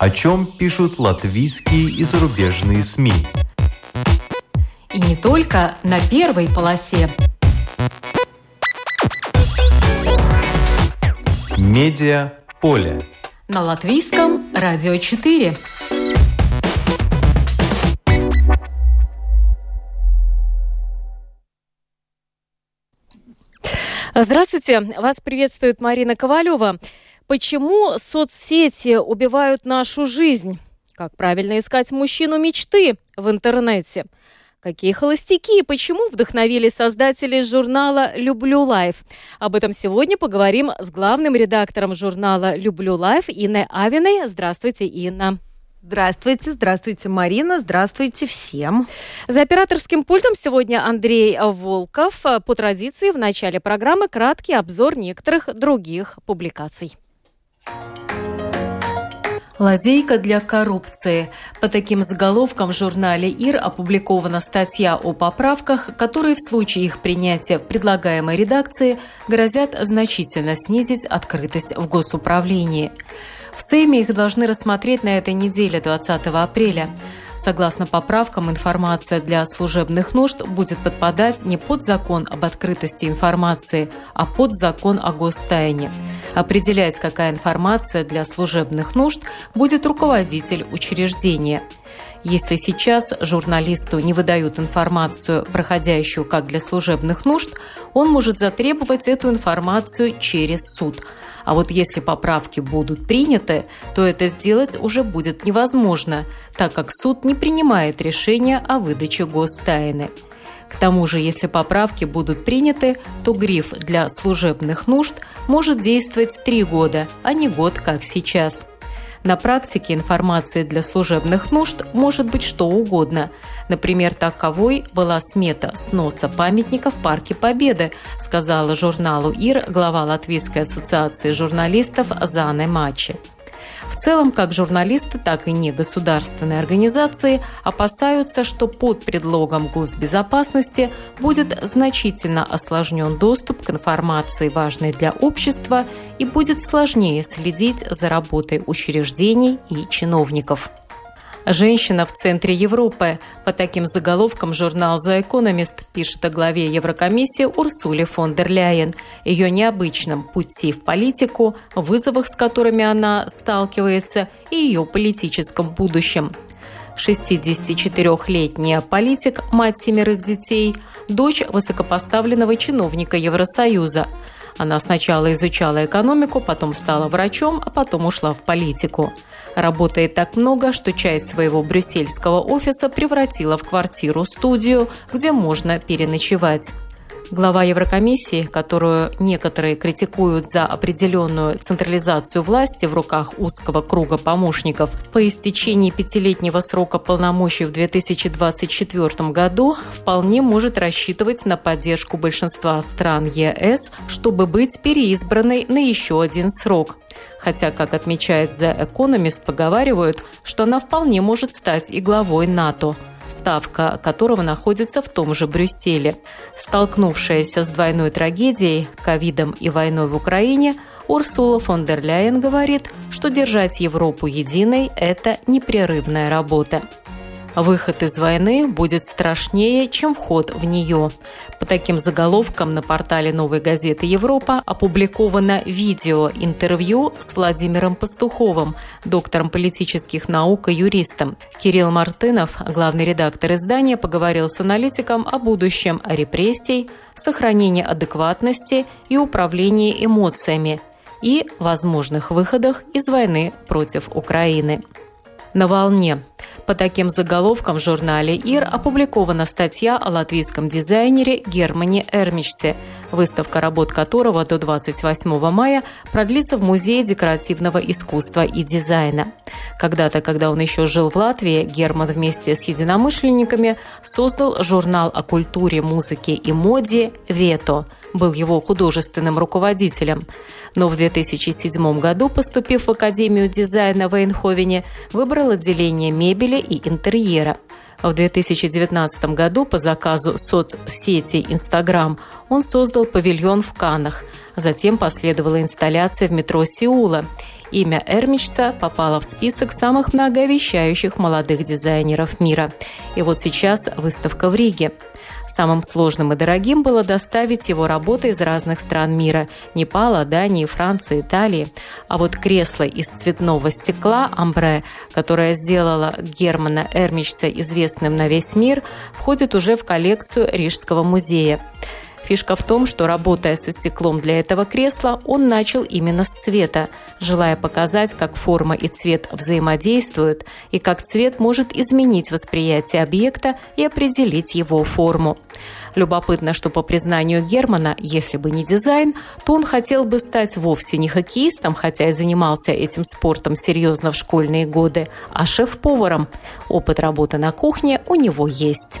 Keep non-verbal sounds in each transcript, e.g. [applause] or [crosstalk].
О чем пишут латвийские и зарубежные СМИ. И не только на первой полосе. Медиа поле. На латвийском радио 4. Здравствуйте, вас приветствует Марина Ковалева. Почему соцсети убивают нашу жизнь? Как правильно искать мужчину мечты в интернете? Какие холостяки и почему вдохновили создатели журнала «Люблю лайф»? Об этом сегодня поговорим с главным редактором журнала «Люблю лайф» Инной Авиной. Здравствуйте, Инна. Здравствуйте, здравствуйте, Марина, здравствуйте всем. За операторским пультом сегодня Андрей Волков. По традиции в начале программы краткий обзор некоторых других публикаций. Лазейка для коррупции. По таким заголовкам в журнале ИР опубликована статья о поправках, которые в случае их принятия в предлагаемой редакции грозят значительно снизить открытость в госуправлении. В Сейме их должны рассмотреть на этой неделе, 20 апреля. Согласно поправкам, информация для служебных нужд будет подпадать не под закон об открытости информации, а под закон о гостайне. Определять, какая информация для служебных нужд будет руководитель учреждения. Если сейчас журналисту не выдают информацию, проходящую как для служебных нужд, он может затребовать эту информацию через суд – а вот если поправки будут приняты, то это сделать уже будет невозможно, так как суд не принимает решения о выдаче гостайны. К тому же, если поправки будут приняты, то гриф для служебных нужд может действовать три года, а не год, как сейчас. На практике информации для служебных нужд может быть что угодно. Например, таковой была смета сноса памятника в Парке Победы, сказала журналу ИР глава Латвийской ассоциации журналистов Заны Мачи. В целом, как журналисты, так и негосударственные организации опасаются, что под предлогом госбезопасности будет значительно осложнен доступ к информации, важной для общества, и будет сложнее следить за работой учреждений и чиновников. Женщина в центре Европы. По таким заголовкам журнал The Economist пишет о главе Еврокомиссии Урсуле фон дер Ляйен, ее необычном пути в политику, вызовах, с которыми она сталкивается, и ее политическом будущем. 64-летняя политик, мать семерых детей, дочь высокопоставленного чиновника Евросоюза. Она сначала изучала экономику, потом стала врачом, а потом ушла в политику. Работает так много, что часть своего брюссельского офиса превратила в квартиру-студию, где можно переночевать. Глава Еврокомиссии, которую некоторые критикуют за определенную централизацию власти в руках узкого круга помощников, по истечении пятилетнего срока полномочий в 2024 году вполне может рассчитывать на поддержку большинства стран ЕС, чтобы быть переизбранной на еще один срок. Хотя, как отмечает The Economist, поговаривают, что она вполне может стать и главой НАТО – ставка которого находится в том же Брюсселе. Столкнувшаяся с двойной трагедией, ковидом и войной в Украине, Урсула фон дер Ляйен говорит, что держать Европу единой – это непрерывная работа. Выход из войны будет страшнее, чем вход в нее. По таким заголовкам на портале «Новой газеты Европа» опубликовано видео-интервью с Владимиром Пастуховым, доктором политических наук и юристом. Кирилл Мартынов, главный редактор издания, поговорил с аналитиком о будущем репрессий, сохранении адекватности и управлении эмоциями и возможных выходах из войны против Украины. На волне по таким заголовкам в журнале «Ир» опубликована статья о латвийском дизайнере Германе Эрмичсе, выставка работ которого до 28 мая продлится в Музее декоративного искусства и дизайна. Когда-то, когда он еще жил в Латвии, Герман вместе с единомышленниками создал журнал о культуре, музыке и моде «Вето», был его художественным руководителем. Но в 2007 году, поступив в Академию дизайна в Эйнховене, выбрал отделение мебели и интерьера. В 2019 году по заказу соцсети Instagram он создал павильон в Канах. Затем последовала инсталляция в метро Сеула. Имя Эрмичца попало в список самых многообещающих молодых дизайнеров мира. И вот сейчас выставка в Риге. Самым сложным и дорогим было доставить его работы из разных стран мира – Непала, Дании, Франции, Италии. А вот кресло из цветного стекла «Амбре», которое сделало Германа Эрмичса известным на весь мир, входит уже в коллекцию Рижского музея. Фишка в том, что работая со стеклом для этого кресла, он начал именно с цвета, желая показать, как форма и цвет взаимодействуют и как цвет может изменить восприятие объекта и определить его форму. Любопытно, что по признанию Германа, если бы не дизайн, то он хотел бы стать вовсе не хоккеистом, хотя и занимался этим спортом серьезно в школьные годы, а шеф-поваром. Опыт работы на кухне у него есть.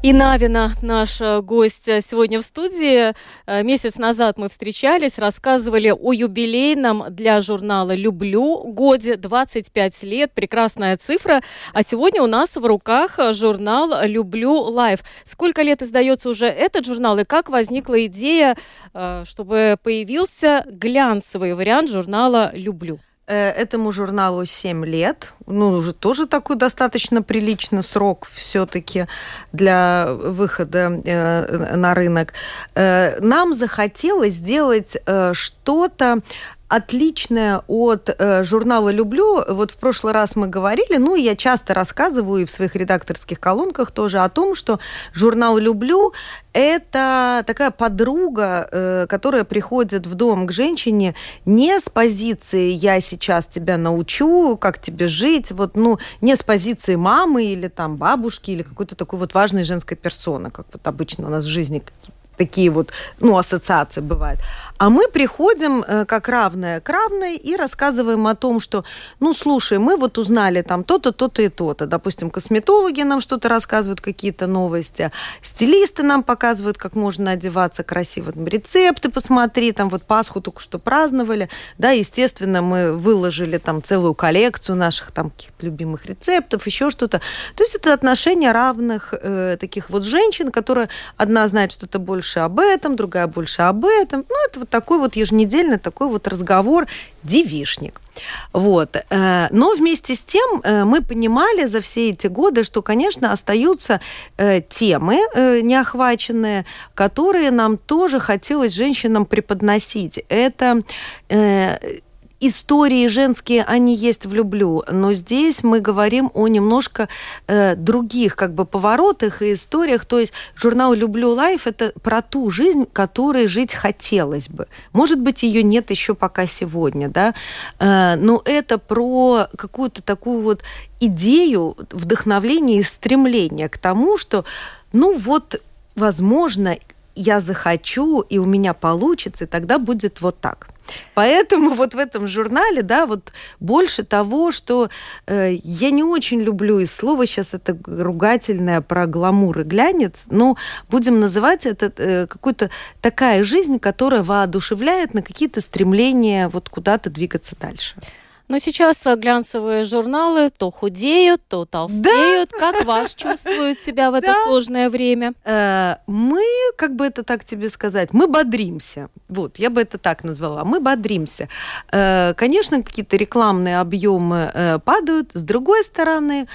И Навина, наш э, гость сегодня в студии. Э, месяц назад мы встречались, рассказывали о юбилейном для журнала «Люблю» годе 25 лет, прекрасная цифра. А сегодня у нас в руках журнал «Люблю лайф». Сколько лет издается уже этот журнал и как возникла идея, э, чтобы появился глянцевый вариант журнала «Люблю»? Э, этому журналу 7 лет. Ну, уже тоже такой достаточно приличный срок все-таки для выхода э, на рынок. Э, нам захотелось сделать что-то отличное от э, журнала «Люблю». Вот в прошлый раз мы говорили, ну, я часто рассказываю и в своих редакторских колонках тоже о том, что журнал «Люблю» – это такая подруга, э, которая приходит в дом к женщине не с позиции «я сейчас тебя научу, как тебе жить», вот, ну, не с позиции мамы или там бабушки или какой-то такой вот важной женской персоны, как вот обычно у нас в жизни такие вот, ну, ассоциации бывают. А мы приходим э, как равная к равной и рассказываем о том, что, ну, слушай, мы вот узнали там то-то, то-то и то-то. Допустим, косметологи нам что-то рассказывают, какие-то новости, стилисты нам показывают, как можно одеваться красиво, там, рецепты посмотри, там вот Пасху только что праздновали, да, естественно, мы выложили там целую коллекцию наших там каких-то любимых рецептов, еще что-то. То есть это отношения равных э, таких вот женщин, которые одна знает что-то больше об этом, другая больше об этом. Ну, это вот вот такой вот еженедельный такой вот разговор девишник. Вот. Э, но вместе с тем э, мы понимали за все эти годы, что, конечно, остаются э, темы неохваченные, которые нам тоже хотелось женщинам преподносить. Это истории женские, они есть в «Люблю», но здесь мы говорим о немножко э, других как бы поворотах и историях. То есть журнал «Люблю лайф» — это про ту жизнь, которой жить хотелось бы. Может быть, ее нет еще пока сегодня, да, э, но это про какую-то такую вот идею вдохновления и стремления к тому, что, ну вот, возможно, я захочу, и у меня получится, и тогда будет вот так. Поэтому вот в этом журнале, да, вот больше того, что э, я не очень люблю, и слово сейчас это ругательное про гламур и глянец, но будем называть это э, какую-то такая жизнь, которая воодушевляет на какие-то стремления вот куда-то двигаться дальше. Но сейчас э, глянцевые журналы то худеют, то толстеют. Да. Как ваш чувствует себя в это да. сложное время? Э, мы, как бы это так тебе сказать, мы бодримся. Вот, я бы это так назвала. Мы бодримся. Э, конечно, какие-то рекламные объемы падают. С другой стороны,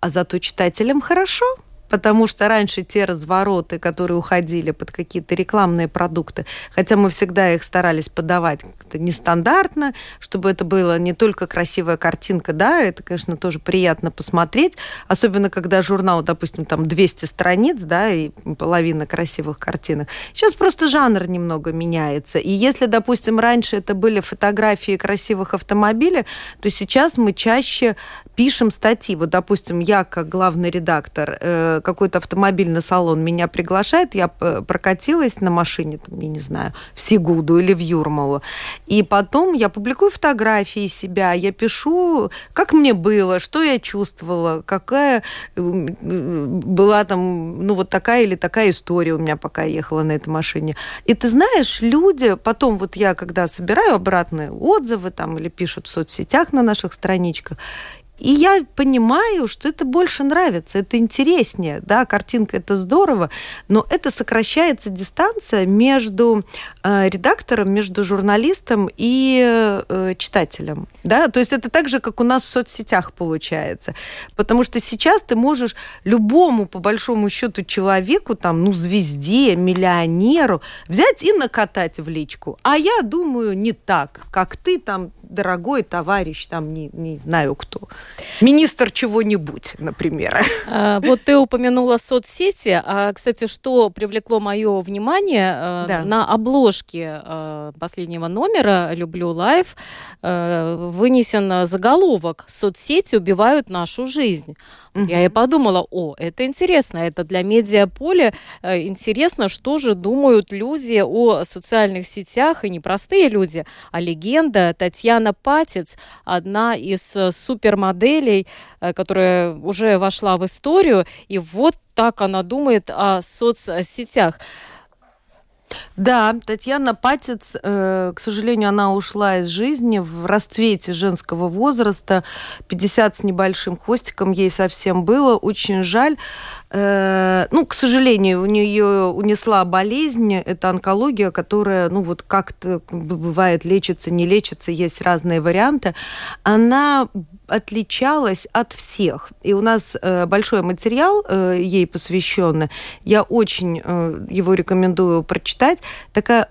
а зато читателям хорошо – потому что раньше те развороты, которые уходили под какие-то рекламные продукты, хотя мы всегда их старались подавать нестандартно, чтобы это было не только красивая картинка, да, это, конечно, тоже приятно посмотреть, особенно когда журнал, допустим, там 200 страниц, да, и половина красивых картинок. Сейчас просто жанр немного меняется, и если, допустим, раньше это были фотографии красивых автомобилей, то сейчас мы чаще пишем статьи. Вот, допустим, я как главный редактор э, какой-то автомобильный салон меня приглашает, я прокатилась на машине, там, я не знаю, в Сигулду или в Юрмалу, и потом я публикую фотографии себя, я пишу, как мне было, что я чувствовала, какая была там, ну вот такая или такая история у меня, пока я ехала на этой машине. И ты знаешь, люди, потом вот я, когда собираю обратные отзывы там или пишут в соцсетях на наших страничках, и я понимаю, что это больше нравится, это интереснее, да, картинка это здорово, но это сокращается дистанция между э, редактором, между журналистом и э, читателем, да, то есть это так же, как у нас в соцсетях получается, потому что сейчас ты можешь любому, по большому счету, человеку, там, ну, звезде, миллионеру взять и накатать в личку, а я думаю не так, как ты там дорогой товарищ, там не, не знаю кто, министр чего-нибудь, например. А, вот ты упомянула соцсети. А, кстати, что привлекло мое внимание а, да. на обложке а, последнего номера «Люблю лайф» вынесен заголовок «Соцсети убивают нашу жизнь». Угу. Я и подумала, о, это интересно, это для медиаполя интересно, что же думают люди о социальных сетях, и не простые люди, а легенда Татьяна Патец, одна из э, супермоделей, э, которая уже вошла в историю, и вот так она думает о соцсетях. Да, Татьяна Патец, э, к сожалению, она ушла из жизни в расцвете женского возраста, 50 с небольшим хвостиком ей совсем было, очень жаль. Э, ну, к сожалению, у нее унесла болезнь, это онкология, которая, ну, вот как-то бывает, лечится, не лечится, есть разные варианты. Она отличалась от всех. И у нас э, большой материал э, ей посвященный. Я очень его рекомендую прочитать. Такая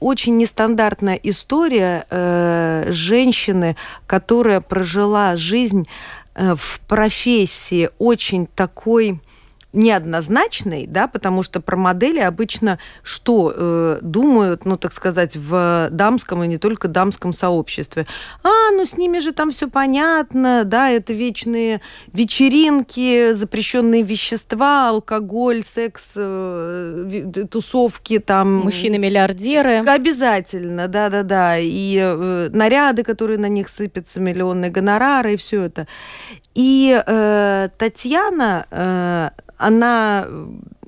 очень нестандартная история э, женщины, которая прожила жизнь э, в профессии очень такой неоднозначный, да, потому что про модели обычно что э, думают, ну, так сказать, в дамском и не только дамском сообществе. А, ну, с ними же там все понятно, да, это вечные вечеринки, запрещенные вещества, алкоголь, секс, э, тусовки там. Мужчины-миллиардеры. Обязательно, да-да-да. И э, наряды, которые на них сыпятся, миллионные гонорары и все это. И э, Татьяна, э, она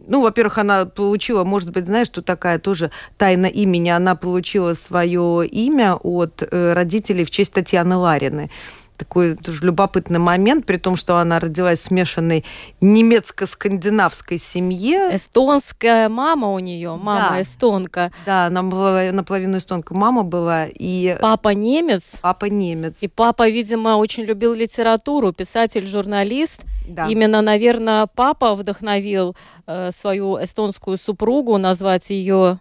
ну, во-первых, она получила, может быть, знаешь, что такая тоже тайна имени, она получила свое имя от э, родителей в честь Татьяны Ларины такой тоже любопытный момент, при том, что она родилась в смешанной немецко-скандинавской семье. Эстонская мама у нее, мама да. эстонка. Да, она была наполовину эстонка мама была. И... Папа немец. Папа немец. И папа, видимо, очень любил литературу, писатель, журналист. Да. Именно, наверное, папа вдохновил э, свою эстонскую супругу назвать ее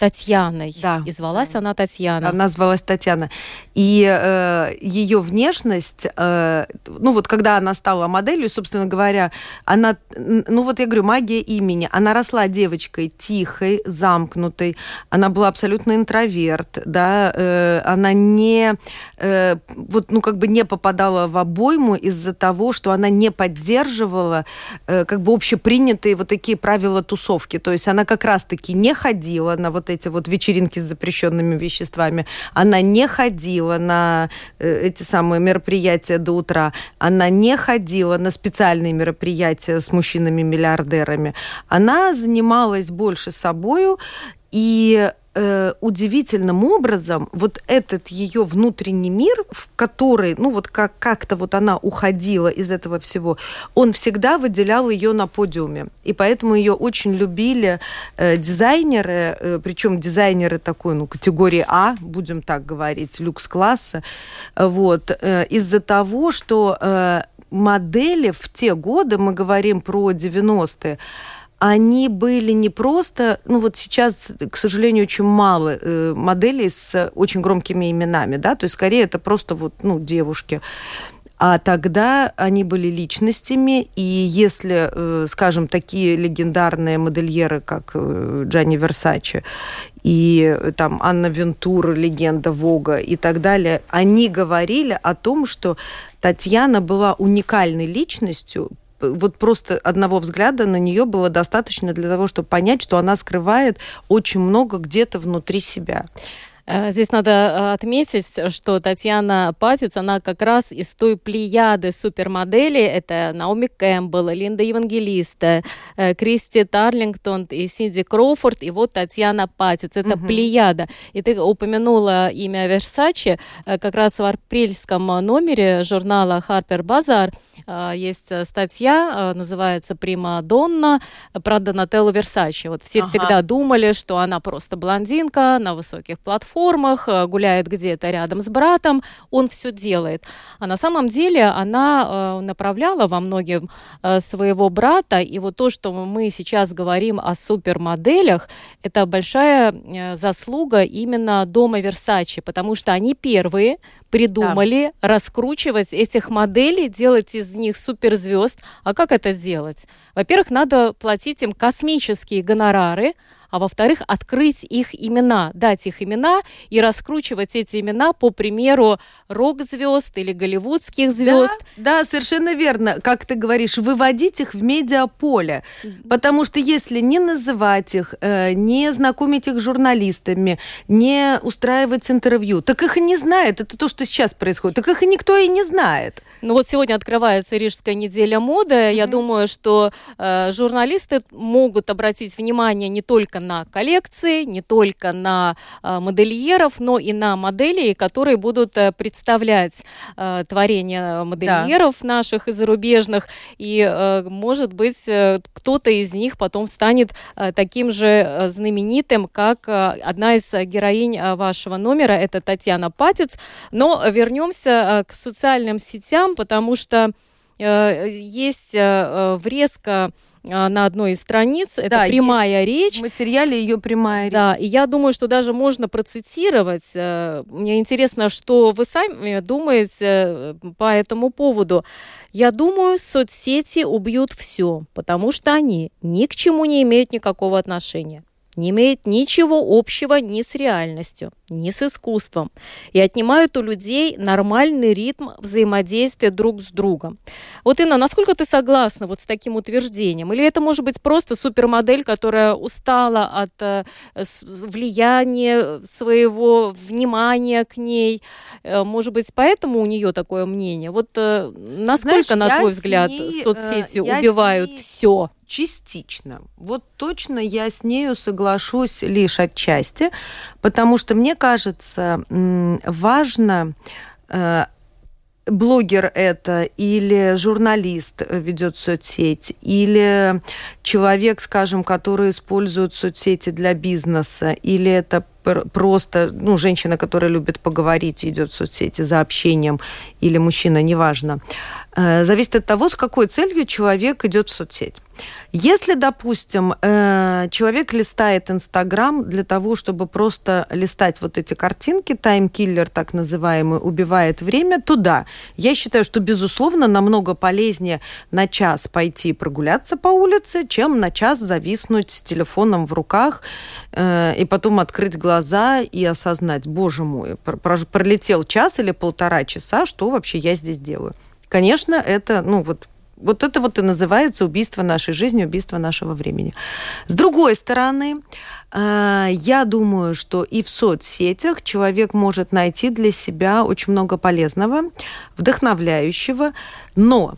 Татьяной. Да. И звалась она Татьяна. Она звалась Татьяна. И э, ее внешность, э, ну вот когда она стала моделью, собственно говоря, она, ну вот я говорю, магия имени. Она росла девочкой тихой, замкнутой. Она была абсолютно интроверт, да. Э, она не, э, вот, ну как бы не попадала в обойму из-за того, что она не поддерживала э, как бы общепринятые вот такие правила тусовки. То есть она как раз-таки не ходила на вот эти вот вечеринки с запрещенными веществами. Она не ходила на э, эти самые мероприятия до утра. Она не ходила на специальные мероприятия с мужчинами-миллиардерами. Она занималась больше собою и э, удивительным образом вот этот ее внутренний мир, в который, ну вот как как-то вот она уходила из этого всего, он всегда выделял ее на подиуме, и поэтому ее очень любили э, дизайнеры, э, причем дизайнеры такой, ну категории А, будем так говорить, люкс класса, вот э, из-за того, что э, модели в те годы, мы говорим про 90-е, они были не просто, ну вот сейчас, к сожалению, очень мало э, моделей с очень громкими именами, да, то есть скорее это просто вот, ну, девушки. А тогда они были личностями, и если, э, скажем, такие легендарные модельеры, как э, Джанни Версачи и э, там Анна Вентура, легенда Вога и так далее, они говорили о том, что Татьяна была уникальной личностью, вот просто одного взгляда на нее было достаточно для того, чтобы понять, что она скрывает очень много где-то внутри себя. Э, здесь надо э, отметить, что Татьяна Патиц, она как раз из той плеяды супермоделей. Это Наоми Кэмпбелл, Линда Евангелиста, э, Кристи Тарлингтон и Синди Кроуфорд, и вот Татьяна Патиц. Это угу. плеяда. И ты упомянула имя Версачи. Как раз в апрельском номере журнала Harper Bazaar есть статья, называется «Прима Донна» про Донателлу Версачи. Вот все ага. всегда думали, что она просто блондинка на высоких платформах, платформах, э, гуляет где-то рядом с братом, он все делает. А на самом деле она э, направляла во многим э, своего брата, и вот то, что мы сейчас говорим о супермоделях, это большая заслуга именно дома Версачи, потому что они первые придумали да. раскручивать этих моделей, делать из них суперзвезд. А как это делать? Во-первых, надо платить им космические гонорары, а во-вторых, открыть их имена, дать их имена и раскручивать эти имена по примеру рок-звезд или голливудских звезд. Да, да, совершенно верно. Как ты говоришь, выводить их в медиаполе. Потому что если не называть их, э, не знакомить их с журналистами, не устраивать интервью, так их и не знает. Это то, что сейчас происходит. Так их никто и не знает. Ну вот сегодня открывается Рижская неделя моды. Mm-hmm. Я думаю, что э, журналисты могут обратить внимание не только на коллекции, не только на э, модельеров, но и на модели, которые будут э, представлять э, творения модельеров да. наших и зарубежных. И, э, может быть, э, кто-то из них потом станет э, таким же э, знаменитым, как э, одна из героинь э, вашего номера, это Татьяна Патец. Но вернемся э, к социальным сетям вам, потому что э, есть э, врезка э, на одной из страниц. Это да, прямая речь. В материале ее прямая речь. Да, и я думаю, что даже можно процитировать. Мне интересно, что вы сами думаете по этому поводу. Я думаю, соцсети убьют все, потому что они ни к чему не имеют никакого отношения не имеют ничего общего ни с реальностью, ни с искусством и отнимают у людей нормальный ритм взаимодействия друг с другом. Вот, Инна, насколько ты согласна вот с таким утверждением? Или это может быть просто супермодель, которая устала от э, влияния своего внимания к ней? Э, может быть, поэтому у нее такое мнение? Вот э, насколько, Знаешь, на твой взгляд, ней, соцсети убивают ней... все? Частично. Вот точно я с нею соглашусь лишь отчасти, потому что мне кажется важно э, блогер это или журналист ведет соцсеть, или человек, скажем, который использует соцсети для бизнеса, или это просто, ну, женщина, которая любит поговорить, идет в соцсети за общением, или мужчина, неважно. Э, зависит от того, с какой целью человек идет в соцсеть. Если, допустим, э, человек листает Инстаграм для того, чтобы просто листать вот эти картинки, таймкиллер так называемый, убивает время, то да, я считаю, что, безусловно, намного полезнее на час пойти прогуляться по улице, чем на час зависнуть с телефоном в руках э, и потом открыть глаза и осознать, боже мой, пролетел час или полтора часа, что вообще я здесь делаю. Конечно, это, ну вот вот это вот и называется убийство нашей жизни, убийство нашего времени. С другой стороны, э, я думаю, что и в соцсетях человек может найти для себя очень много полезного, вдохновляющего, но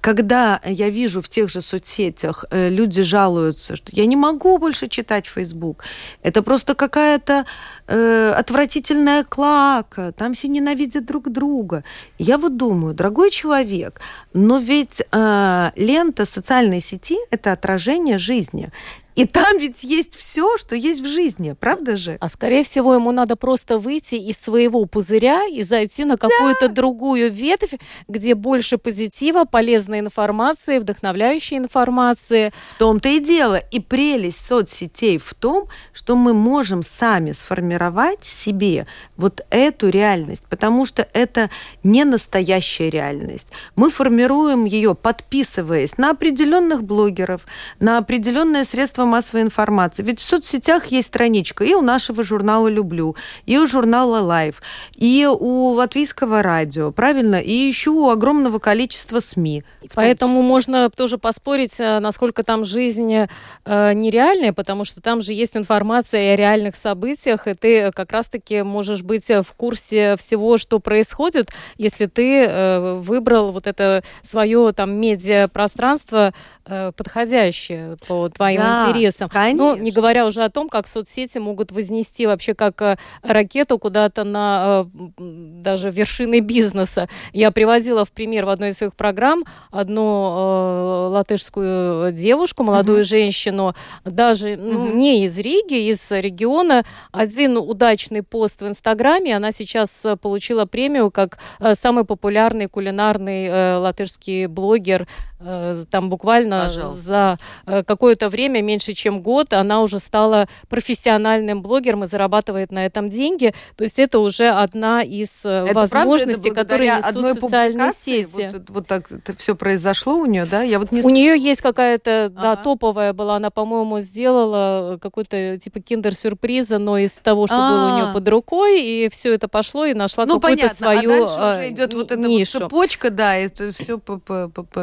когда я вижу в тех же соцсетях э, люди жалуются, что я не могу больше читать Facebook, это просто какая-то э, отвратительная клака, там все ненавидят друг друга. Я вот думаю, дорогой человек, но ведь э, лента социальной сети это отражение жизни. И там ведь есть все, что есть в жизни, правда же? А скорее всего, ему надо просто выйти из своего пузыря и зайти на какую-то да. другую ветвь, где больше позитива, полезной информации, вдохновляющей информации. В том-то и дело. И прелесть соцсетей в том, что мы можем сами сформировать себе вот эту реальность, потому что это не настоящая реальность. Мы формируем ее, подписываясь на определенных блогеров, на определенные средства массовой информации. Ведь в соцсетях есть страничка и у нашего журнала «Люблю», и у журнала «Life», и у латвийского радио, правильно? И еще у огромного количества СМИ. Поэтому можно тоже поспорить, э, насколько там жизнь э, нереальная, потому что там же есть информация о реальных событиях, и ты как раз-таки можешь быть в курсе всего, что происходит, если ты э, выбрал вот это свое там медиапространство э, подходящее по твоим да, интересам. Конечно. Ну, не говоря уже о том, как соцсети могут вознести вообще как э, ракету куда-то на э, даже вершины бизнеса. Я приводила в пример в одной из своих программ одну э, латышскую девушку, молодую uh-huh. женщину, даже ну, uh-huh. не из Риги, из региона. Один удачный пост в Инстаграме, она сейчас получила премию как самый популярный кулинарный латышский блогер там буквально Пожалуйста. за э, какое-то время, меньше чем год, она уже стала профессиональным блогером и зарабатывает на этом деньги. То есть это уже одна из э, это возможностей, правда, которые несут одной социальные сети. Вот, вот так это все произошло у нее, да? Я вот не... У нее есть какая-то, ага. да, топовая была, она, по-моему, сделала какой-то типа киндер-сюрприза, но из того, что А-а-а. было у нее под рукой, и все это пошло и нашла ну, какую-то свою а дальше уже идет вот эта вот цепочка, да, это все по...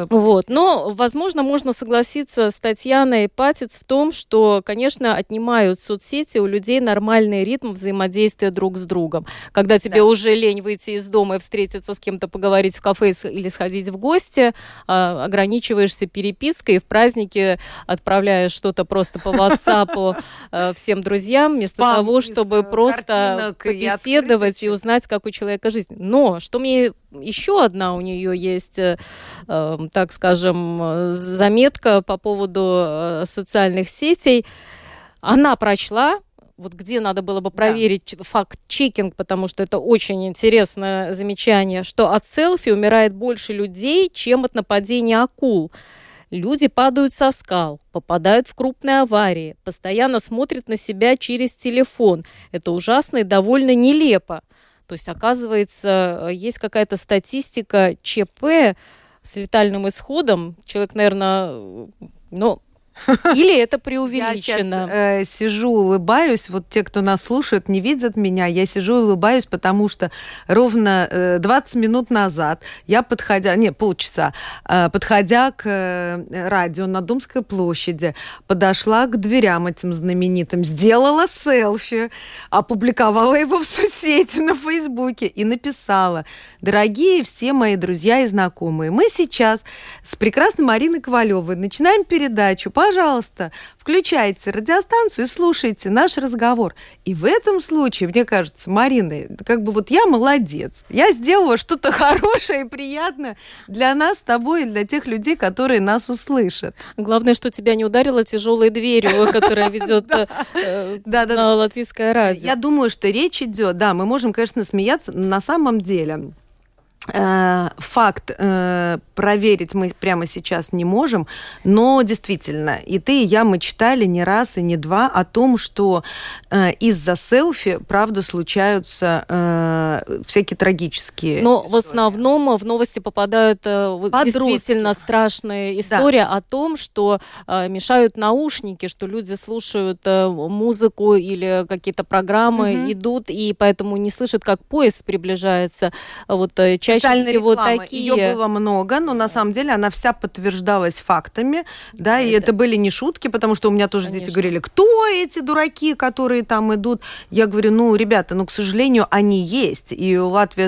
Вот. Вот. Но, возможно, можно согласиться с Татьяной Патиц в том, что, конечно, отнимают соцсети у людей нормальный ритм взаимодействия друг с другом. Когда тебе да. уже лень выйти из дома и встретиться с кем-то, поговорить в кафе или сходить в гости, а, ограничиваешься перепиской, и в празднике отправляешь что-то просто по WhatsApp [laughs] э, всем друзьям, вместо того, чтобы просто побеседовать и узнать, как у человека жизнь. Но что мне еще одна у нее есть, э, эм, так скажем, заметка по поводу э, социальных сетей. Она прочла вот где надо было бы проверить да. факт-чекинг, потому что это очень интересное замечание, что от селфи умирает больше людей, чем от нападения акул. Люди падают со скал, попадают в крупные аварии, постоянно смотрят на себя через телефон. Это ужасно и довольно нелепо. То есть, оказывается, есть какая-то статистика ЧП с летальным исходом. Человек, наверное, ну, [laughs] или это преувеличено? Я сейчас, э, сижу, улыбаюсь. Вот те, кто нас слушает, не видят меня. Я сижу, улыбаюсь, потому что ровно э, 20 минут назад я, подходя, не, полчаса, э, подходя к э, радио на Думской площади, подошла к дверям этим знаменитым, сделала селфи, опубликовала его в соцсети на Фейсбуке и написала, дорогие все мои друзья и знакомые, мы сейчас с прекрасной Мариной Ковалевой начинаем передачу по пожалуйста, включайте радиостанцию и слушайте наш разговор. И в этом случае, мне кажется, Марина, как бы вот я молодец. Я сделала что-то [laughs] хорошее и приятное для нас с тобой и для тех людей, которые нас услышат. Главное, что тебя не ударила тяжелой дверью, [laughs] которая ведет э, на латвийское радио. Я думаю, что речь идет, да, мы можем, конечно, смеяться, но на самом деле факт э, проверить мы прямо сейчас не можем, но действительно, и ты, и я, мы читали не раз и не два о том, что э, из-за селфи, правда, случаются э, всякие трагические Но истории. в основном в новости попадают э, действительно страшные истории да. о том, что э, мешают наушники, что люди слушают э, музыку или какие-то программы, угу. идут, и поэтому не слышат, как поезд приближается. Вот э, чаще всего реклама. такие. Ее было много, но на самом деле она вся подтверждалась фактами, да, и это были не шутки, потому что у меня тоже Конечно. дети говорили, кто эти дураки, которые там идут? Я говорю, ну, ребята, ну, к сожалению, они есть. И у Латвии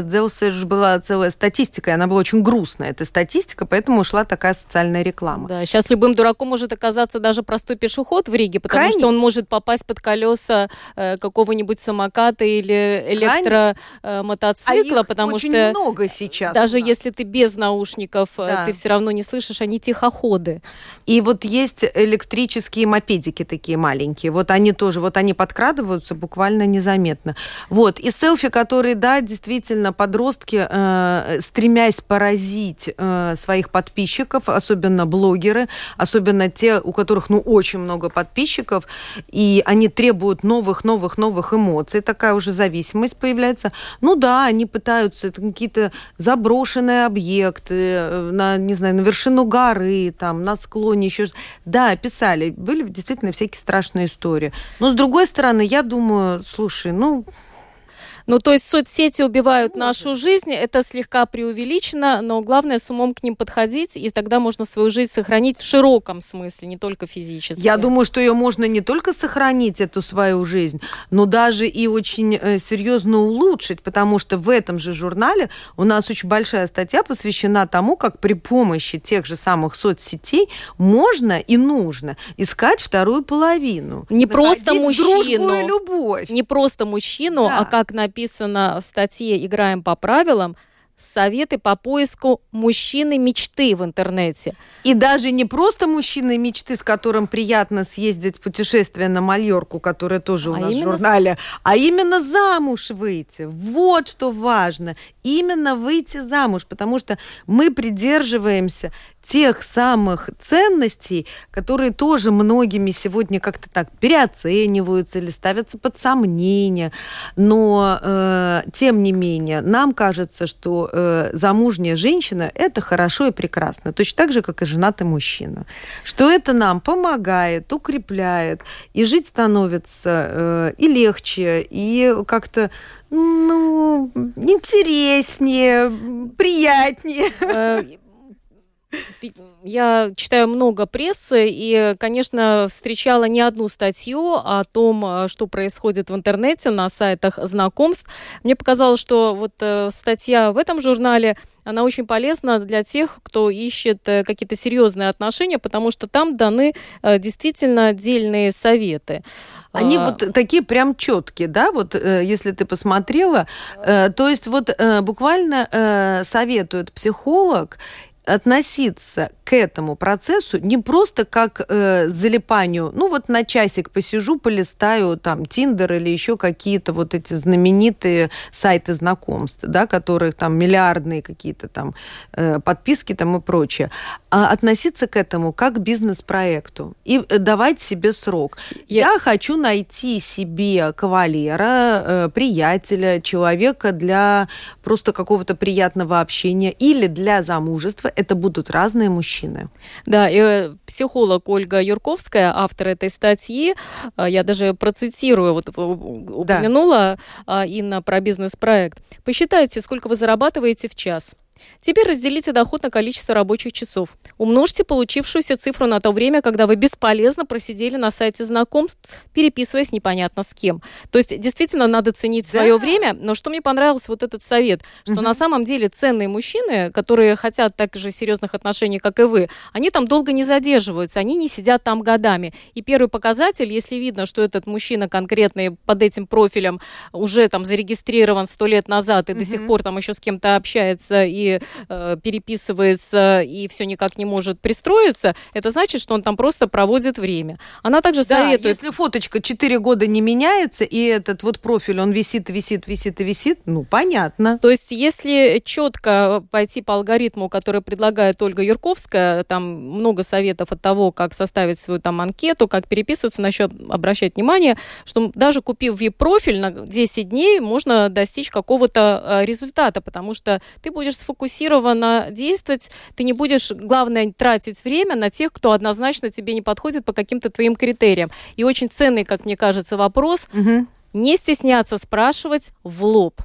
же была целая статистика, и она была очень грустная, эта статистика, поэтому ушла такая социальная реклама. Да, сейчас любым дураком может оказаться даже простой пешеход в Риге, потому Конечно. что он может попасть под колеса э, какого-нибудь самоката или электромотоцикла, а потому что много сейчас. Даже если ты без наушников, э, да. ты все равно не слышишь, они тихоходы. И вот есть электрические мопедики такие маленькие. Вот они тоже, вот они подкрадываются буквально незаметно. Вот. И селфи, которые, да, действительно, подростки, э, стремясь поразить э, своих подписчиков, особенно блогеры, особенно те, у которых, ну, очень много подписчиков, и они требуют новых, новых, новых эмоций, такая уже зависимость появляется. Ну да, они пытаются, какие-то заброшенные объекты, э, на, не знаю, на вершину горы, там, на склоне еще. Да, писали. Были действительно всякие страшные истории. Но, с другой стороны, я думаю, слушай, ну, ну, то есть соцсети убивают Можно. нашу жизнь, это слегка преувеличено, но главное с умом к ним подходить, и тогда можно свою жизнь сохранить в широком смысле, не только физически. Я думаю, что ее можно не только сохранить, эту свою жизнь, но даже и очень э, серьезно улучшить, потому что в этом же журнале у нас очень большая статья посвящена тому, как при помощи тех же самых соцсетей можно и нужно искать вторую половину. Не просто мужчину. Дружбу и любовь. Не просто мужчину, да. а как написано написано в статье «Играем по правилам», советы по поиску мужчины мечты в интернете. И даже не просто мужчины мечты, с которым приятно съездить в путешествие на Мальорку, которое тоже у а нас в журнале, а именно замуж выйти. Вот что важно. Именно выйти замуж, потому что мы придерживаемся тех самых ценностей, которые тоже многими сегодня как-то так переоцениваются или ставятся под сомнение. Но, э, тем не менее, нам кажется, что э, замужняя женщина – это хорошо и прекрасно, точно так же, как и женатый мужчина. Что это нам помогает, укрепляет, и жить становится э, и легче, и как-то ну, интереснее, приятнее. Я читаю много прессы и, конечно, встречала не одну статью о том, э, что происходит в интернете на сайтах знакомств. Мне показалось, что вот э, статья в этом журнале она очень полезна для тех, кто ищет э, какие-то серьезные отношения, потому что там даны действительно отдельные советы. Они а... вот такие прям четкие, да, вот если ты посмотрела, то есть вот буквально советует психолог относиться к этому процессу не просто как э, залипанию, ну вот на часик посижу, полистаю там Тиндер или еще какие-то вот эти знаменитые сайты знакомств, да, которых там миллиардные какие-то там э, подписки там и прочее, а относиться к этому как к бизнес-проекту и э, давать себе срок. Я, Я хочу найти себе кавалера, э, приятеля, человека для просто какого-то приятного общения или для замужества. Это будут разные мужчины. Да, и э, психолог Ольга Юрковская, автор этой статьи, э, я даже процитирую, вот упомянула да. Инна про бизнес-проект. Посчитайте, сколько вы зарабатываете в час. Теперь разделите доход на количество рабочих часов. Умножьте получившуюся цифру на то время, когда вы бесполезно просидели на сайте знакомств, переписываясь непонятно с кем. То есть действительно надо ценить да. свое время. Но что мне понравился вот этот совет, что угу. на самом деле ценные мужчины, которые хотят так же серьезных отношений, как и вы, они там долго не задерживаются, они не сидят там годами. И первый показатель, если видно, что этот мужчина конкретный под этим профилем уже там зарегистрирован сто лет назад и угу. до сих пор там еще с кем-то общается и э, переписывается и все никак не может пристроиться, это значит, что он там просто проводит время. Она также да, советует... если фоточка 4 года не меняется, и этот вот профиль, он висит, висит, висит и висит, ну, понятно. То есть, если четко пойти по алгоритму, который предлагает Ольга Юрковская, там много советов от того, как составить свою там анкету, как переписываться, на что обращать внимание, что даже купив VIP-профиль на 10 дней, можно достичь какого-то э, результата, потому что ты будешь сфокусирован сфокусированно действовать, ты не будешь, главное, тратить время на тех, кто однозначно тебе не подходит по каким-то твоим критериям. И очень ценный, как мне кажется, вопрос, угу. не стесняться спрашивать в лоб.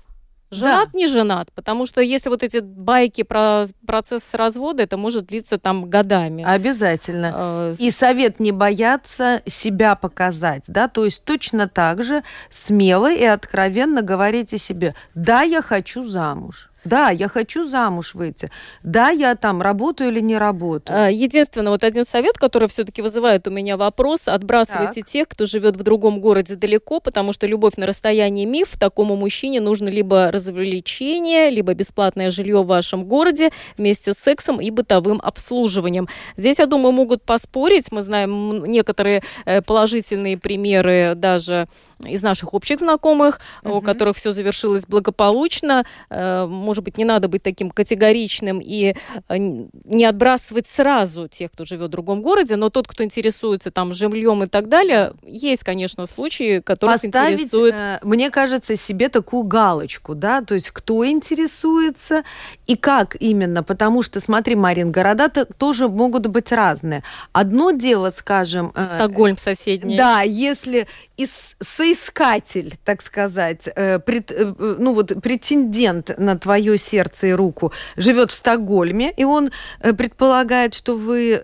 Женат, да. не женат, потому что если вот эти байки про процесс развода, это может длиться там годами. Обязательно. Э, И совет не бояться себя показать, да, то есть точно так же смело и откровенно говорите себе, да, я хочу замуж. Да, я хочу замуж выйти. Да, я там работаю или не работаю. А, единственное, вот один совет, который все-таки вызывает у меня вопрос, отбрасывайте так. тех, кто живет в другом городе далеко, потому что любовь на расстоянии миф. Такому мужчине нужно либо развлечение, либо бесплатное жилье в вашем городе вместе с сексом и бытовым обслуживанием. Здесь, я думаю, могут поспорить. Мы знаем некоторые э, положительные примеры даже из наших общих знакомых, угу. у которых все завершилось благополучно. Э, может быть, не надо быть таким категоричным и э, не отбрасывать сразу тех, кто живет в другом городе, но тот, кто интересуется там жильем и так далее, есть, конечно, случаи, которые интересуют. Э, мне кажется, себе такую галочку, да, то есть кто интересуется и как именно, потому что, смотри, Марин, города -то тоже могут быть разные. Одно дело, скажем... Стокгольм соседний. Да, если ис соискатель, так сказать, э, пред, э, ну вот претендент на твое сердце и руку живет в Стокгольме, и он э, предполагает, что вы,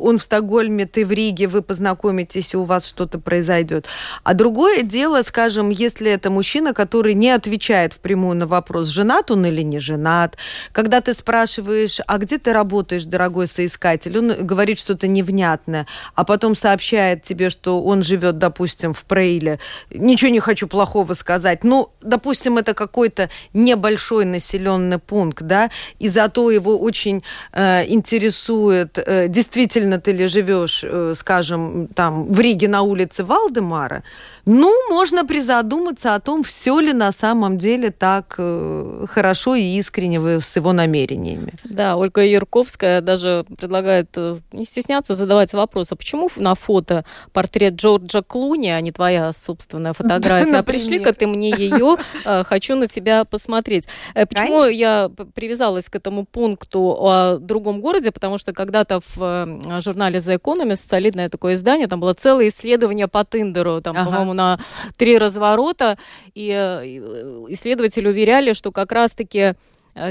он в Стокгольме, ты в Риге, вы познакомитесь, и у вас что-то произойдет. А другое дело, скажем, если это мужчина, который не отвечает впрямую на вопрос, женат он или не женат, когда ты спрашиваешь, а где ты работаешь, дорогой соискатель, он говорит что-то невнятное, а потом сообщает тебе, что он живет, допустим, допустим, в Прейле, ничего не хочу плохого сказать, ну, допустим, это какой-то небольшой населенный пункт, да, и зато его очень э, интересует, э, действительно ты ли живешь, э, скажем, там, в Риге на улице Валдемара, ну, можно призадуматься о том, все ли на самом деле так э, хорошо и искренне вы с его намерениями. Да, Ольга Юрковская даже предлагает э, не стесняться задавать вопрос, а почему на фото портрет Джорджа Клуни, а не твоя собственная [laughs] фотография? А пришли-ка ты мне ее, э, хочу на тебя посмотреть. Почему я привязалась к этому пункту о другом городе? Потому что когда-то в журнале The Economist, солидное такое издание, там было целое исследование по Тиндеру, там, по-моему, на три разворота, и э, исследователи уверяли, что как раз-таки Э,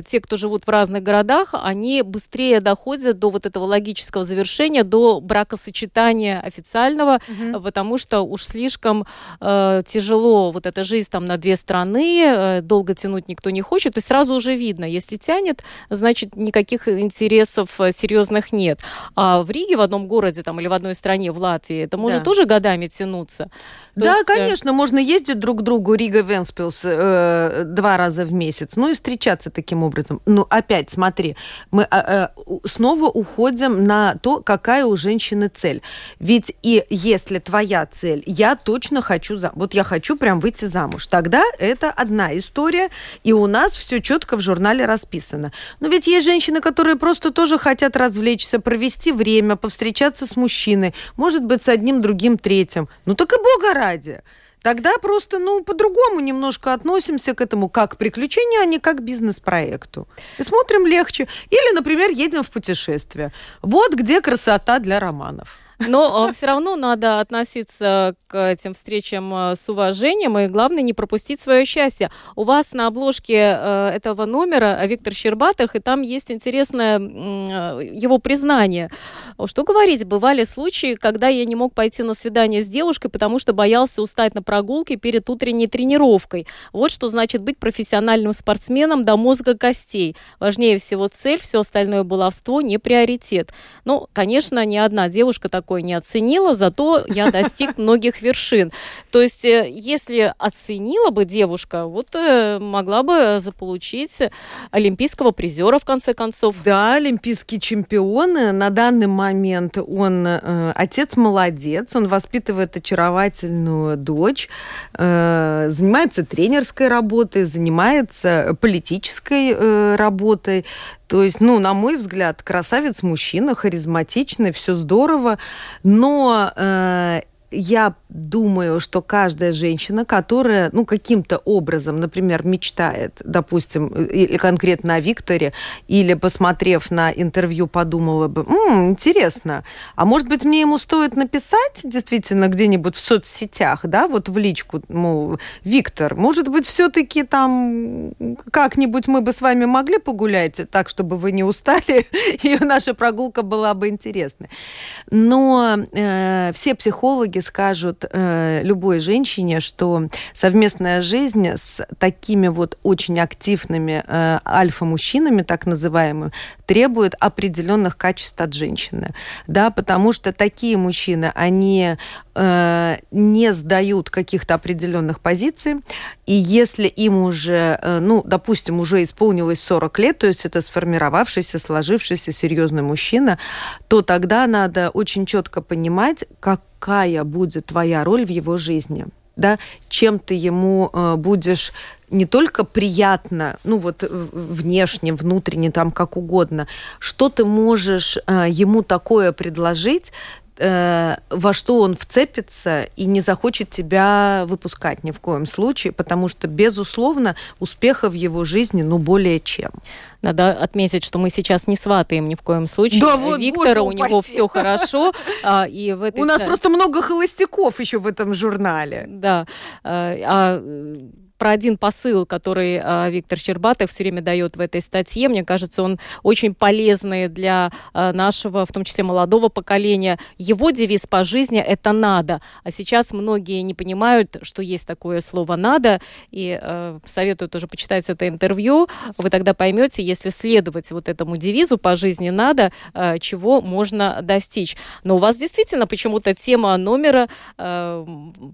те, кто живут в разных городах, они быстрее доходят до вот этого логического завершения, до бракосочетания официального, угу. потому что уж слишком э, тяжело вот эта жизнь там на две страны, э, долго тянуть никто не хочет, то есть сразу уже видно, если тянет, значит никаких интересов э, серьезных нет. А в Риге, в одном городе там или в одной стране, в Латвии, это может да. тоже годами тянуться. То да, есть... конечно, можно ездить друг к другу Рига-Венспилс э, два раза в месяц, ну и встречаться таким таким образом. Но опять, смотри, мы а, а, снова уходим на то, какая у женщины цель. Ведь и если твоя цель, я точно хочу, за... вот я хочу прям выйти замуж, тогда это одна история, и у нас все четко в журнале расписано. Но ведь есть женщины, которые просто тоже хотят развлечься, провести время, повстречаться с мужчиной, может быть, с одним, другим, третьим. Ну так и бога ради. Тогда просто, ну, по-другому немножко относимся к этому как к приключению, а не как к бизнес-проекту. И смотрим легче. Или, например, едем в путешествие. Вот где красота для романов. Но все равно надо относиться к этим встречам э, с уважением и, главное, не пропустить свое счастье. У вас на обложке э, этого номера Виктор Щербатых, и там есть интересное его признание. Что говорить, бывали случаи, когда я не мог пойти на свидание с девушкой, потому что боялся устать на прогулке перед утренней тренировкой. Вот что значит быть профессиональным спортсменом до мозга костей. Важнее всего цель, все остальное баловство не приоритет. Ну, конечно, ни одна девушка так такое не оценила, зато я достиг [laughs] многих вершин. То есть, э, если оценила бы девушка, вот э, могла бы заполучить олимпийского призера, в конце концов. Да, олимпийский чемпион. На данный момент он э, отец молодец, он воспитывает очаровательную дочь, э, занимается тренерской работой, занимается политической э, работой. То есть, ну, на мой взгляд, красавец мужчина, харизматичный, все здорово, но э, я думаю, что каждая женщина, которая, ну, каким-то образом, например, мечтает, допустим, или конкретно о Викторе, или, посмотрев на интервью, подумала бы, М, интересно, а может быть, мне ему стоит написать действительно где-нибудь в соцсетях, да, вот в личку, мол, Виктор, может быть, все-таки там как-нибудь мы бы с вами могли погулять так, чтобы вы не устали, [laughs] и наша прогулка была бы интересной. Но э, все психологи скажут э, любой женщине, что совместная жизнь с такими вот очень активными э, альфа-мужчинами, так называемыми, требует определенных качеств от женщины. Да, потому что такие мужчины, они э, не сдают каких-то определенных позиций, и если им уже, э, ну, допустим, уже исполнилось 40 лет, то есть это сформировавшийся, сложившийся серьезный мужчина, то тогда надо очень четко понимать, как какая будет твоя роль в его жизни. да, чем ты ему э, будешь не только приятно, ну вот внешне, внутренне, там как угодно, что ты можешь ему такое предложить, э, во что он вцепится и не захочет тебя выпускать ни в коем случае, потому что, безусловно, успеха в его жизни, ну, более чем. Надо отметить, что мы сейчас не сватаем ни в коем случае. Да, вот, Виктора, боже, у него все хорошо. А, и в этой... У нас просто много холостяков еще в этом журнале. Да. А, а про один посыл, который э, Виктор Щербатов все время дает в этой статье. Мне кажется, он очень полезный для э, нашего, в том числе молодого поколения. Его девиз по жизни – это «надо». А сейчас многие не понимают, что есть такое слово «надо». И э, советую тоже почитать это интервью. Вы тогда поймете, если следовать вот этому девизу по жизни «надо», э, чего можно достичь. Но у вас действительно почему-то тема номера э,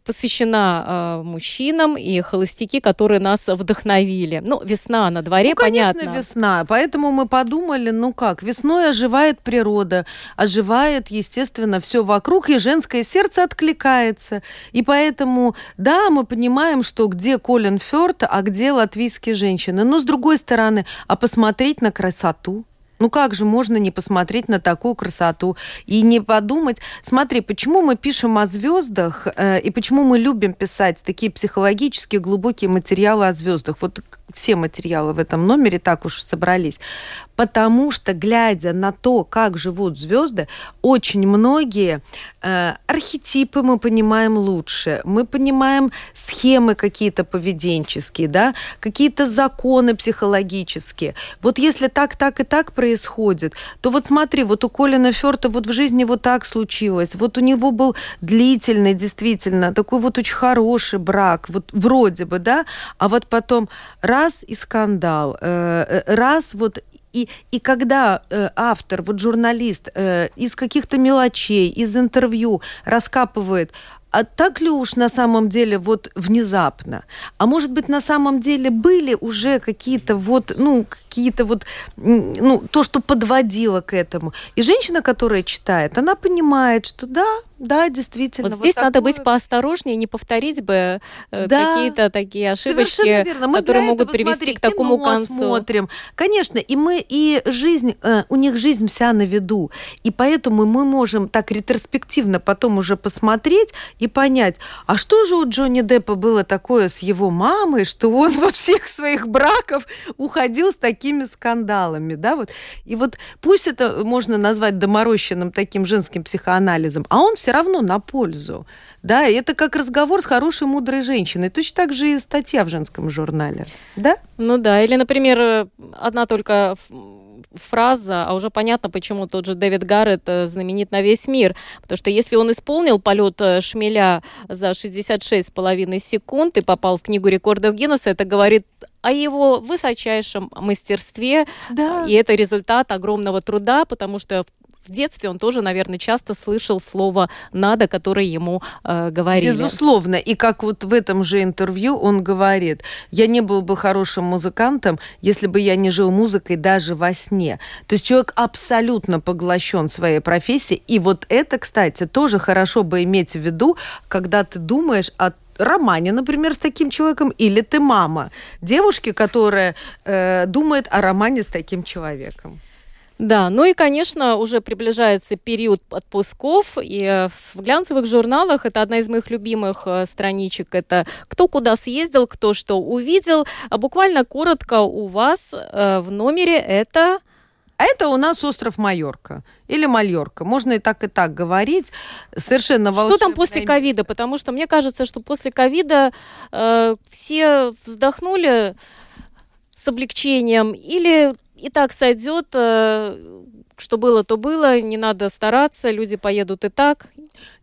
посвящена э, мужчинам и холостякам стихи, которые нас вдохновили. Ну, весна на дворе, ну, конечно, понятно. весна. Поэтому мы подумали, ну как, весной оживает природа, оживает, естественно, все вокруг, и женское сердце откликается. И поэтому, да, мы понимаем, что где Колин Фёрд, а где латвийские женщины. Но с другой стороны, а посмотреть на красоту, ну как же можно не посмотреть на такую красоту и не подумать, смотри, почему мы пишем о звездах э, и почему мы любим писать такие психологические глубокие материалы о звездах. Вот все материалы в этом номере так уж собрались. Потому что, глядя на то, как живут звезды, очень многие э, архетипы мы понимаем лучше. Мы понимаем схемы какие-то поведенческие, да, какие-то законы психологические. Вот если так, так и так происходит, то вот смотри, вот у Колина Ферта вот в жизни вот так случилось. Вот у него был длительный, действительно, такой вот очень хороший брак, вот вроде бы, да, а вот потом раз и скандал, э, э, раз вот и, и когда э, автор, вот журналист э, из каких-то мелочей, из интервью раскапывает, а так ли уж на самом деле вот внезапно? А может быть, на самом деле были уже какие-то вот, ну, какие-то вот, ну, то, что подводило к этому. И женщина, которая читает, она понимает, что да, да, действительно. Вот, вот здесь такое... надо быть поосторожнее, не повторить бы э, да, какие-то такие ошибочки, которые могут привести смотри, к такому концу. смотрим. Конечно, и мы, и жизнь, э, у них жизнь вся на виду. И поэтому мы можем так ретроспективно потом уже посмотреть и понять, а что же у Джонни Деппа было такое с его мамой, что он [laughs] во всех своих браков уходил с такими скандалами, да, вот. И вот пусть это можно назвать доморощенным таким женским психоанализом, а он все все равно на пользу. Да, это как разговор с хорошей, мудрой женщиной. Точно так же и статья в женском журнале. Да? Ну да, или, например, одна только фраза, а уже понятно, почему тот же Дэвид Гаррет э, знаменит на весь мир. Потому что если он исполнил полет э, шмеля за 66,5 секунд и попал в книгу рекордов Гиннесса, это говорит о его высочайшем мастерстве. Да. И это результат огромного труда, потому что в детстве он тоже, наверное, часто слышал слово «надо», которое ему э, говорили. Безусловно. И как вот в этом же интервью он говорит, я не был бы хорошим музыкантом, если бы я не жил музыкой даже во сне. То есть человек абсолютно поглощен своей профессией. И вот это, кстати, тоже хорошо бы иметь в виду, когда ты думаешь о романе, например, с таким человеком, или ты мама девушки, которая э, думает о романе с таким человеком. Да, ну и, конечно, уже приближается период отпусков, и э, в глянцевых журналах это одна из моих любимых э, страничек. Это кто куда съездил, кто что увидел. А буквально коротко у вас э, в номере это... А это у нас остров Майорка или Мальорка. Можно и так, и так говорить. Совершенно Что там после ковида? Потому что мне кажется, что после ковида э, все вздохнули с облегчением или и так сойдет, э, что было, то было, не надо стараться, люди поедут и так.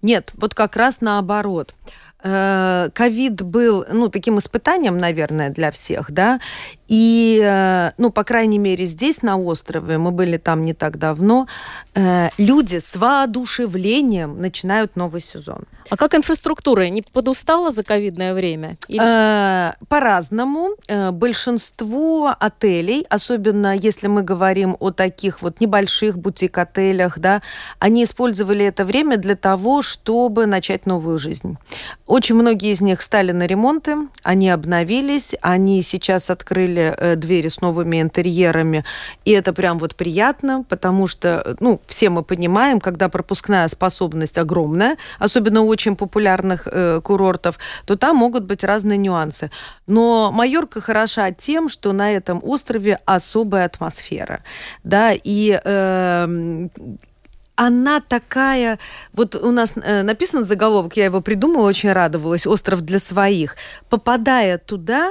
Нет, вот как раз наоборот э, ковид был, ну, таким испытанием, наверное, для всех, да, И, э, ну, по крайней мере, здесь, на острове, мы были там не так давно, э, люди с воодушевлением начинают новый сезон. А как инфраструктура? Не подустала за ковидное время? Или... Э, по-разному. Большинство отелей, особенно если мы говорим о таких вот небольших бутик-отелях, да, они использовали это время для того, чтобы начать новую жизнь. Очень многие из них стали на ремонты, они обновились, они сейчас открыли э, двери с новыми интерьерами, и это прям вот приятно, потому что, ну, все мы понимаем, когда пропускная способность огромная, особенно у очень популярных э, курортов, то там могут быть разные нюансы. Но Майорка хороша тем, что на этом острове особая атмосфера, да, и э, она такая... Вот у нас э, написан заголовок, я его придумала, очень радовалась, «Остров для своих». Попадая туда,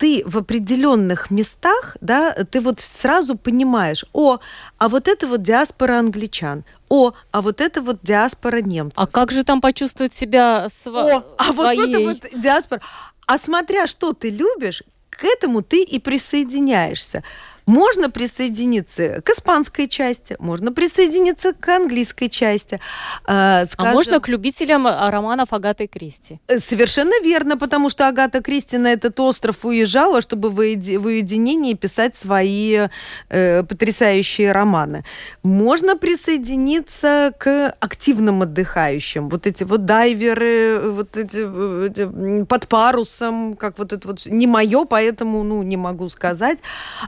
ты в определенных местах, да, ты вот сразу понимаешь, о, а вот это вот диаспора англичан, о, а вот это вот диаспора немцев. А как же там почувствовать себя сво... О, а своей? вот это вот диаспора. А смотря что ты любишь, к этому ты и присоединяешься. Можно присоединиться к испанской части, можно присоединиться к английской части. Э, скажем, а можно к любителям а, романов Агаты Кристи? Э, совершенно верно, потому что Агата Кристи на этот остров уезжала, чтобы в уединении писать свои э, потрясающие романы. Можно присоединиться к активным отдыхающим. Вот эти вот дайверы, вот эти, эти под парусом, как вот это вот не мое, поэтому ну не могу сказать.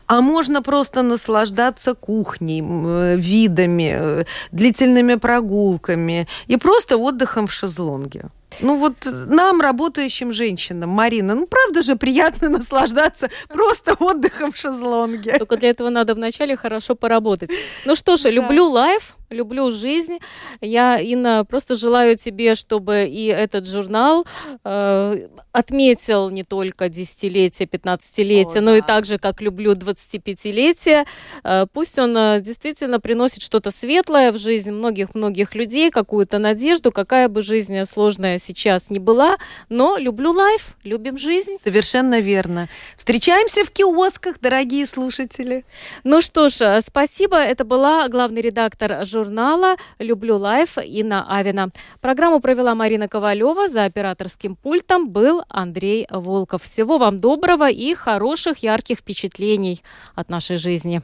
А можно можно просто наслаждаться кухней, э, видами, э, длительными прогулками и просто отдыхом в шезлонге. Ну вот нам, работающим женщинам, Марина, ну правда же приятно [laughs] наслаждаться просто отдыхом в шезлонге. Только для этого надо вначале хорошо поработать. Ну что ж, люблю лайф, люблю жизнь. Я, Инна, просто желаю тебе, чтобы и этот журнал э, отметил не только десятилетие, пятнадцатилетие, но да. и так же, как люблю 25-летие. Э, пусть он э, действительно приносит что-то светлое в жизнь многих-многих людей, какую-то надежду, какая бы жизнь сложная сейчас не была, но люблю лайф, любим жизнь. Совершенно верно. Встречаемся в киосках, дорогие слушатели. Ну что ж, э, спасибо. Это была главный редактор журнала журнала «Люблю лайф» Инна Авина. Программу провела Марина Ковалева. За операторским пультом был Андрей Волков. Всего вам доброго и хороших, ярких впечатлений от нашей жизни.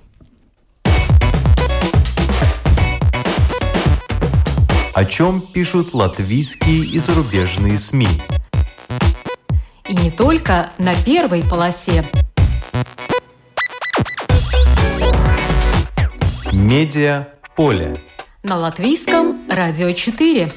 О чем пишут латвийские и зарубежные СМИ? И не только на первой полосе. Медиа поле. На латвийском радио 4.